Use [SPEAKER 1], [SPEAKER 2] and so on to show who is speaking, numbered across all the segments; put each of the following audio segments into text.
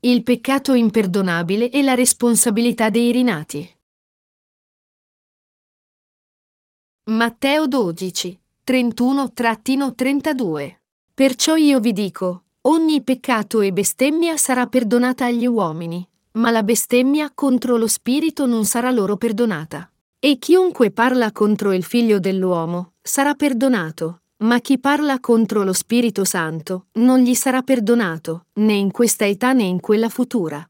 [SPEAKER 1] il peccato imperdonabile e la responsabilità dei rinati. Matteo 12, 31-32 Perciò io vi dico, ogni peccato e bestemmia sarà perdonata agli uomini, ma la bestemmia contro lo spirito non sarà loro perdonata. E chiunque parla contro il figlio dell'uomo sarà perdonato, ma chi parla contro lo Spirito Santo non gli sarà perdonato, né in questa età né in quella futura.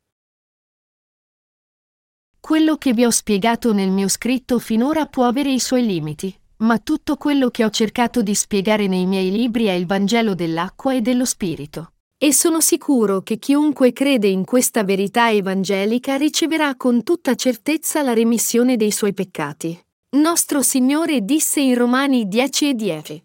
[SPEAKER 1] Quello che vi ho spiegato nel mio scritto finora può avere i suoi limiti, ma tutto quello che ho cercato di spiegare nei miei libri è il Vangelo dell'acqua e dello Spirito. E sono sicuro che chiunque crede in questa verità evangelica riceverà con tutta certezza la remissione dei suoi peccati. Nostro Signore disse in Romani 10 e 10.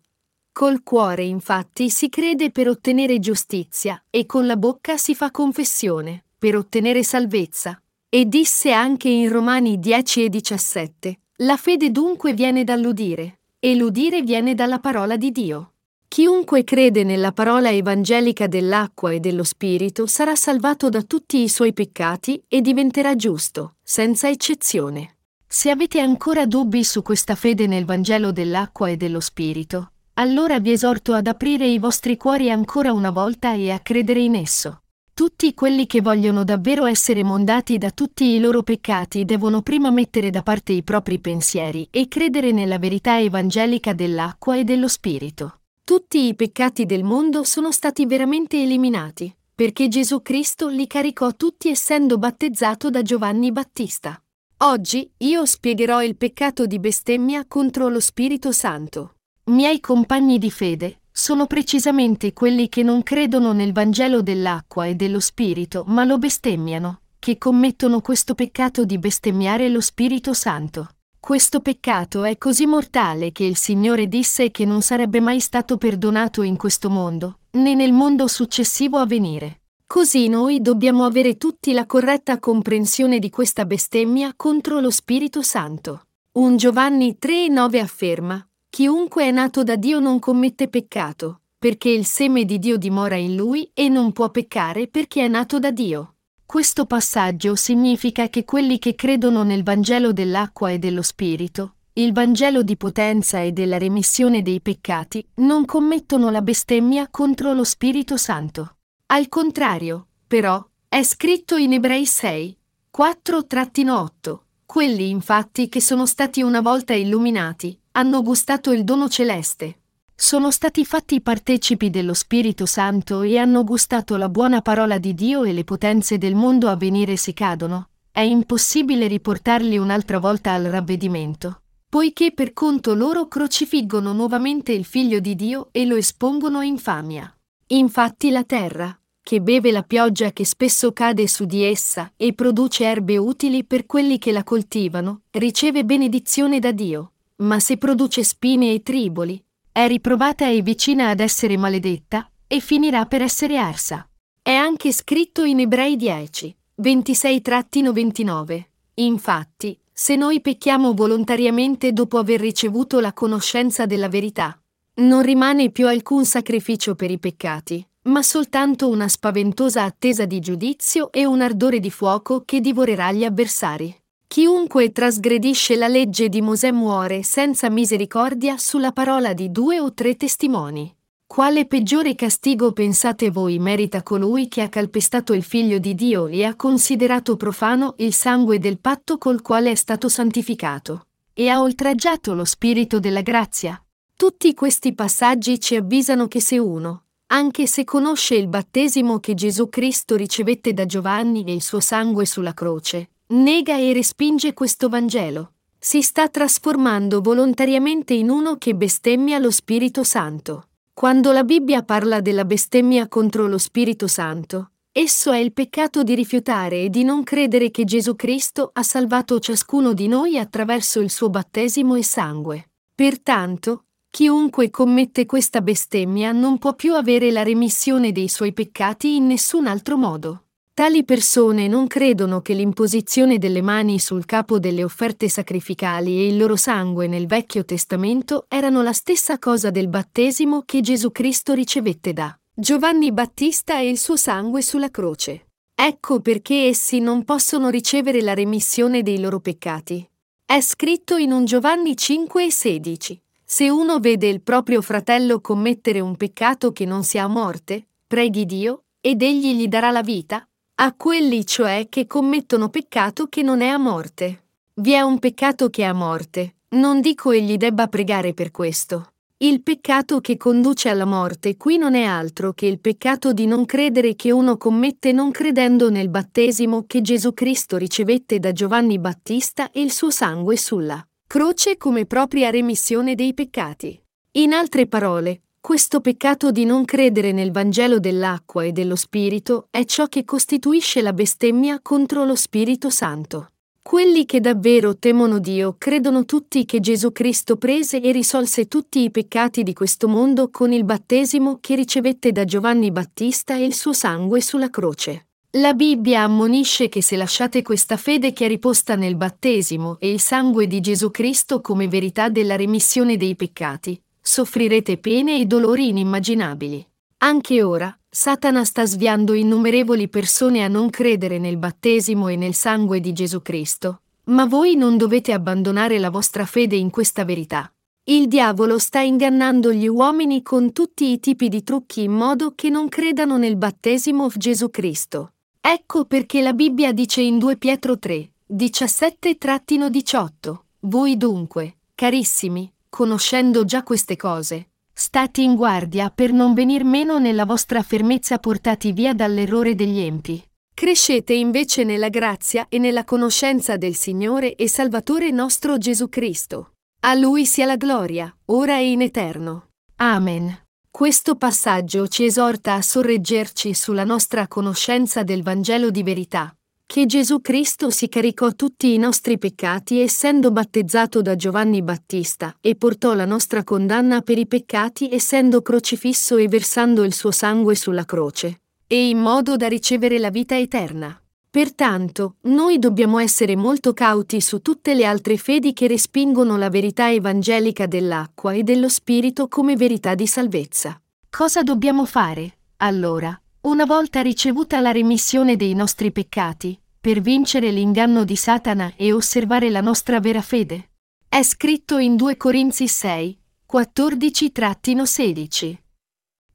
[SPEAKER 1] Col cuore, infatti, si crede per ottenere giustizia e con la bocca si fa confessione per ottenere salvezza. E disse anche in Romani 10 e 17. La fede dunque viene dall'udire, e l'udire viene dalla parola di Dio. Chiunque crede nella parola evangelica dell'acqua e dello Spirito sarà salvato da tutti i suoi peccati e diventerà giusto, senza eccezione. Se avete ancora dubbi su questa fede nel Vangelo dell'acqua e dello Spirito, allora vi esorto ad aprire i vostri cuori ancora una volta e a credere in esso. Tutti quelli che vogliono davvero essere mondati da tutti i loro peccati devono prima mettere da parte i propri pensieri e credere nella verità evangelica dell'acqua e dello Spirito. Tutti i peccati del mondo sono stati veramente eliminati, perché Gesù Cristo li caricò tutti essendo battezzato da Giovanni Battista. Oggi io spiegherò il peccato di bestemmia contro lo Spirito Santo. Miei compagni di fede sono precisamente quelli che non credono nel Vangelo dell'acqua e dello Spirito, ma lo bestemmiano, che commettono questo peccato di bestemmiare lo Spirito Santo. Questo peccato è così mortale che il Signore disse che non sarebbe mai stato perdonato in questo mondo, né nel mondo successivo a venire. Così noi dobbiamo avere tutti la corretta comprensione di questa bestemmia contro lo Spirito Santo. Un Giovanni 3,9 afferma: Chiunque è nato da Dio non commette peccato, perché il seme di Dio dimora in lui e non può peccare perché è nato da Dio. Questo passaggio significa che quelli che credono nel Vangelo dell'acqua e dello Spirito, il Vangelo di potenza e della remissione dei peccati, non commettono la bestemmia contro lo Spirito Santo. Al contrario, però, è scritto in Ebrei 6, 4-8. Quelli infatti che sono stati una volta illuminati, hanno gustato il dono celeste, sono stati fatti partecipi dello Spirito Santo e hanno gustato la buona parola di Dio e le potenze del mondo a venire si cadono, è impossibile riportarli un'altra volta al ravvedimento, poiché per conto loro crocifiggono nuovamente il Figlio di Dio e lo espongono a infamia. Infatti la terra, che beve la pioggia che spesso cade su di essa e produce erbe utili per quelli che la coltivano, riceve benedizione da Dio, ma se produce spine e triboli, è riprovata e vicina ad essere maledetta e finirà per essere arsa. È anche scritto in Ebrei 10, 26-29. Infatti, se noi pecchiamo volontariamente dopo aver ricevuto la conoscenza della verità, non rimane più alcun sacrificio per i peccati, ma soltanto una spaventosa attesa di giudizio e un ardore di fuoco che divorerà gli avversari. Chiunque trasgredisce la legge di Mosè muore senza misericordia sulla parola di due o tre testimoni. Quale peggiore castigo pensate voi merita colui che ha calpestato il figlio di Dio e ha considerato profano il sangue del patto col quale è stato santificato? E ha oltraggiato lo spirito della grazia? Tutti questi passaggi ci avvisano che se uno, anche se conosce il battesimo che Gesù Cristo ricevette da Giovanni e il suo sangue sulla croce, nega e respinge questo Vangelo. Si sta trasformando volontariamente in uno che bestemmia lo Spirito Santo. Quando la Bibbia parla della bestemmia contro lo Spirito Santo, esso è il peccato di rifiutare e di non credere che Gesù Cristo ha salvato ciascuno di noi attraverso il suo battesimo e sangue. Pertanto, chiunque commette questa bestemmia non può più avere la remissione dei suoi peccati in nessun altro modo. Tali persone non credono che l'imposizione delle mani sul capo delle offerte sacrificali e il loro sangue nel Vecchio Testamento erano la stessa cosa del battesimo che Gesù Cristo ricevette da Giovanni Battista e il suo sangue sulla croce. Ecco perché essi non possono ricevere la remissione dei loro peccati. È scritto in un Giovanni 5 e 16. Se uno vede il proprio fratello commettere un peccato che non sia a morte, preghi Dio, ed egli gli darà la vita, a quelli cioè che commettono peccato che non è a morte. Vi è un peccato che è a morte, non dico egli debba pregare per questo. Il peccato che conduce alla morte qui non è altro che il peccato di non credere che uno commette non credendo nel battesimo che Gesù Cristo ricevette da Giovanni Battista e il suo sangue sulla croce come propria remissione dei peccati. In altre parole, questo peccato di non credere nel Vangelo dell'acqua e dello Spirito è ciò che costituisce la bestemmia contro lo Spirito Santo. Quelli che davvero temono Dio credono tutti che Gesù Cristo prese e risolse tutti i peccati di questo mondo con il battesimo che ricevette da Giovanni Battista e il suo sangue sulla croce. La Bibbia ammonisce che se lasciate questa fede che è riposta nel battesimo e il sangue di Gesù Cristo come verità della remissione dei peccati, soffrirete pene e dolori inimmaginabili. Anche ora, Satana sta sviando innumerevoli persone a non credere nel battesimo e nel sangue di Gesù Cristo, ma voi non dovete abbandonare la vostra fede in questa verità. Il diavolo sta ingannando gli uomini con tutti i tipi di trucchi in modo che non credano nel battesimo di Gesù Cristo. Ecco perché la Bibbia dice in 2 Pietro 3, 17-18, Voi dunque, carissimi, conoscendo già queste cose, stati in guardia per non venir meno nella vostra fermezza portati via dall'errore degli empi. Crescete invece nella grazia e nella conoscenza del Signore e Salvatore nostro Gesù Cristo. A Lui sia la gloria, ora e in eterno. Amen. Questo passaggio ci esorta a sorreggerci sulla nostra conoscenza del Vangelo di verità, che Gesù Cristo si caricò tutti i nostri peccati essendo battezzato da Giovanni Battista e portò la nostra condanna per i peccati essendo crocifisso e versando il suo sangue sulla croce, e in modo da ricevere la vita eterna. Pertanto, noi dobbiamo essere molto cauti su tutte le altre fedi che respingono la verità evangelica dell'acqua e dello Spirito come verità di salvezza. Cosa dobbiamo fare, allora, una volta ricevuta la remissione dei nostri peccati, per vincere l'inganno di Satana e osservare la nostra vera fede? È scritto in 2 Corinzi 6, 14-16.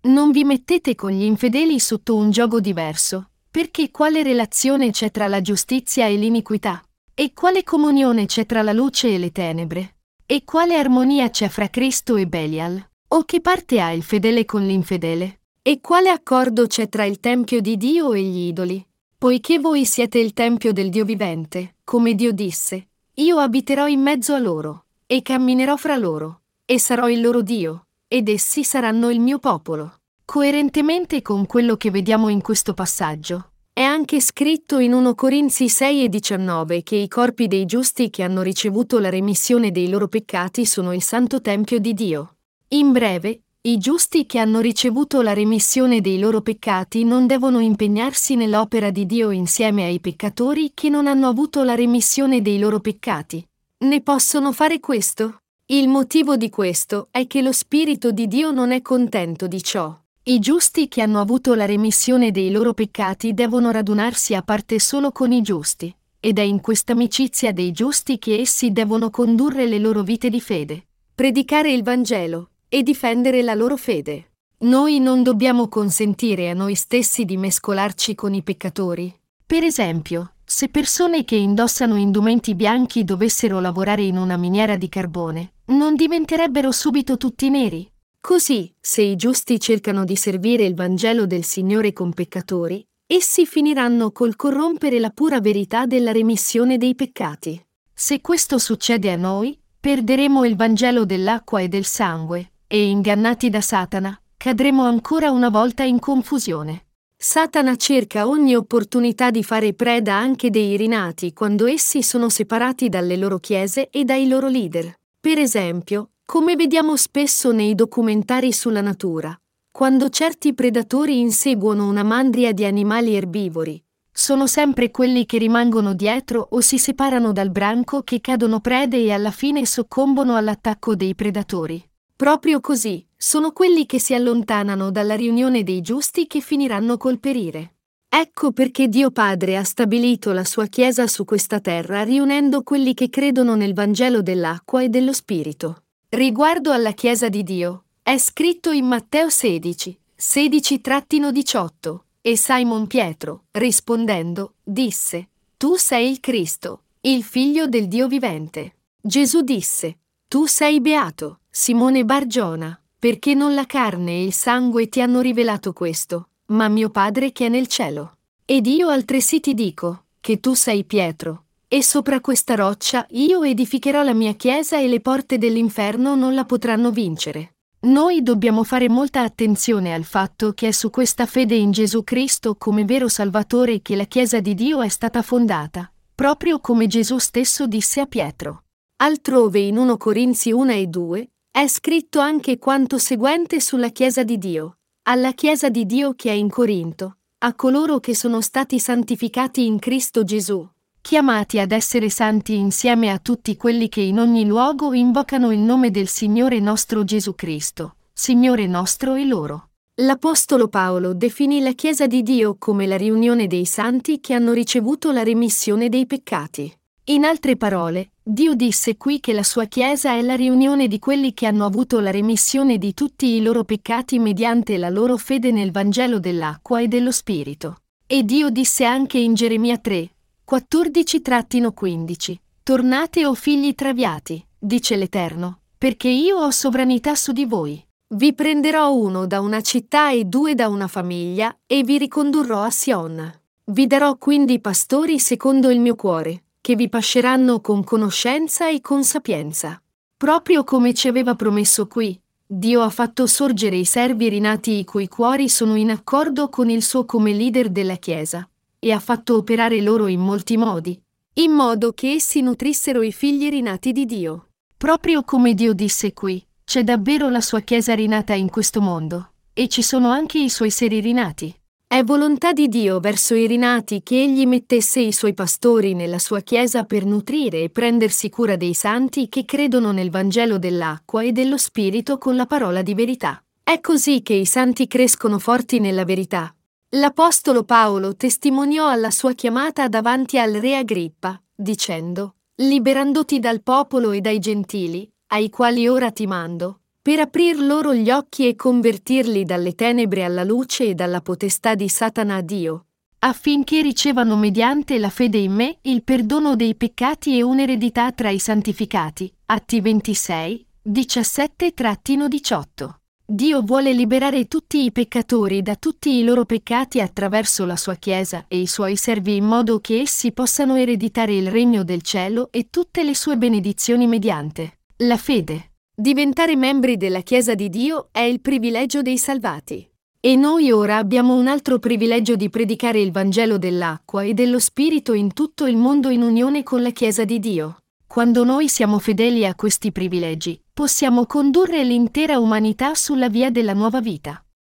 [SPEAKER 1] Non vi mettete con gli infedeli sotto un gioco diverso, perché quale relazione c'è tra la giustizia e l'iniquità? E quale comunione c'è tra la luce e le tenebre? E quale armonia c'è fra Cristo e Belial? O che parte ha il fedele con l'infedele? E quale accordo c'è tra il Tempio di Dio e gli idoli? Poiché voi siete il Tempio del Dio vivente, come Dio disse, io abiterò in mezzo a loro, e camminerò fra loro, e sarò il loro Dio, ed essi saranno il mio popolo. Coerentemente con quello che vediamo in questo passaggio, è anche scritto in 1 Corinzi 6 e 19 che i corpi dei giusti che hanno ricevuto la remissione dei loro peccati sono il santo tempio di Dio. In breve, i giusti che hanno ricevuto la remissione dei loro peccati non devono impegnarsi nell'opera di Dio insieme ai peccatori che non hanno avuto la remissione dei loro peccati. Ne possono fare questo? Il motivo di questo è che lo Spirito di Dio non è contento di ciò. I giusti che hanno avuto la remissione dei loro peccati devono radunarsi a parte solo con i giusti, ed è in questa amicizia dei giusti che essi devono condurre le loro vite di fede, predicare il Vangelo e difendere la loro fede. Noi non dobbiamo consentire a noi stessi di mescolarci con i peccatori. Per esempio, se persone che indossano indumenti bianchi dovessero lavorare in una miniera di carbone, non diventerebbero subito tutti neri, Così, se i giusti cercano di servire il Vangelo del Signore con peccatori, essi finiranno col corrompere la pura verità della remissione dei peccati. Se questo succede a noi, perderemo il Vangelo dell'acqua e del sangue, e ingannati da Satana, cadremo ancora una volta in confusione. Satana cerca ogni opportunità di fare preda anche dei rinati quando essi sono separati dalle loro chiese e dai loro leader. Per esempio, come vediamo spesso nei documentari sulla natura, quando certi predatori inseguono una mandria di animali erbivori, sono sempre quelli che rimangono dietro o si separano dal branco che cadono prede e alla fine soccombono all'attacco dei predatori. Proprio così, sono quelli che si allontanano dalla riunione dei giusti che finiranno col perire. Ecco perché Dio Padre ha stabilito la sua Chiesa su questa terra riunendo quelli che credono nel Vangelo dell'acqua e dello Spirito. Riguardo alla Chiesa di Dio, è scritto in Matteo 16, 16-18, e Simon Pietro, rispondendo, disse, Tu sei il Cristo, il figlio del Dio vivente. Gesù disse, Tu sei beato, Simone Bargiona, perché non la carne e il sangue ti hanno rivelato questo, ma mio Padre che è nel cielo. Ed io altresì ti dico, che tu sei Pietro, e sopra questa roccia io edificherò la mia chiesa e le porte dell'inferno non la potranno vincere. Noi dobbiamo fare molta attenzione al fatto che è su questa fede in Gesù Cristo come vero Salvatore che la Chiesa di Dio è stata fondata, proprio come Gesù stesso disse a Pietro. Altrove in 1 Corinzi 1 e 2 è scritto anche quanto seguente sulla Chiesa di Dio, alla Chiesa di Dio che è in Corinto, a coloro che sono stati santificati in Cristo Gesù, chiamati ad essere santi insieme a tutti quelli che in ogni luogo invocano il nome del Signore nostro Gesù Cristo, Signore nostro e loro. L'Apostolo Paolo definì la Chiesa di Dio come la riunione dei santi che hanno ricevuto la remissione dei peccati. In altre parole, Dio disse qui che la sua Chiesa è la riunione di quelli che hanno avuto la remissione di tutti i loro peccati mediante la loro fede nel Vangelo dell'acqua e dello Spirito. E Dio disse anche in Geremia 3, 14-15. Tornate o figli traviati, dice l'Eterno, perché io ho sovranità su di voi. Vi prenderò uno da una città e due da una famiglia, e vi ricondurrò a Sion. Vi darò quindi pastori secondo il mio cuore, che vi pasceranno con conoscenza e con sapienza. Proprio come ci aveva promesso qui, Dio ha fatto sorgere i servi rinati i cui cuori sono in accordo con il suo come leader della Chiesa e ha fatto operare loro in molti modi, in modo che essi nutrissero i figli rinati di Dio. Proprio come Dio disse qui, c'è davvero la sua Chiesa rinata in questo mondo, e ci sono anche i suoi seri rinati. È volontà di Dio verso i rinati che egli mettesse i suoi pastori nella sua Chiesa per nutrire e prendersi cura dei santi che credono nel Vangelo dell'acqua e dello Spirito con la parola di verità. È così che i santi crescono forti nella verità, L'Apostolo Paolo testimoniò alla sua chiamata davanti al re Agrippa, dicendo, liberandoti dal popolo e dai gentili, ai quali ora ti mando, per aprir loro gli occhi e convertirli dalle tenebre alla luce e dalla potestà di Satana a Dio, affinché ricevano mediante la fede in me il perdono dei peccati e un'eredità tra i santificati. Atti 26, 17-18. Dio vuole liberare tutti i peccatori da tutti i loro peccati attraverso la sua Chiesa e i suoi servi in modo che essi possano ereditare il regno del cielo e tutte le sue benedizioni mediante la fede. Diventare membri della Chiesa di Dio è il privilegio dei salvati. E noi ora abbiamo un altro privilegio di predicare il Vangelo dell'acqua e dello Spirito in tutto il mondo in unione con la Chiesa di Dio. Quando noi siamo fedeli a questi privilegi, possiamo condurre l'intera umanità sulla via della nuova vita.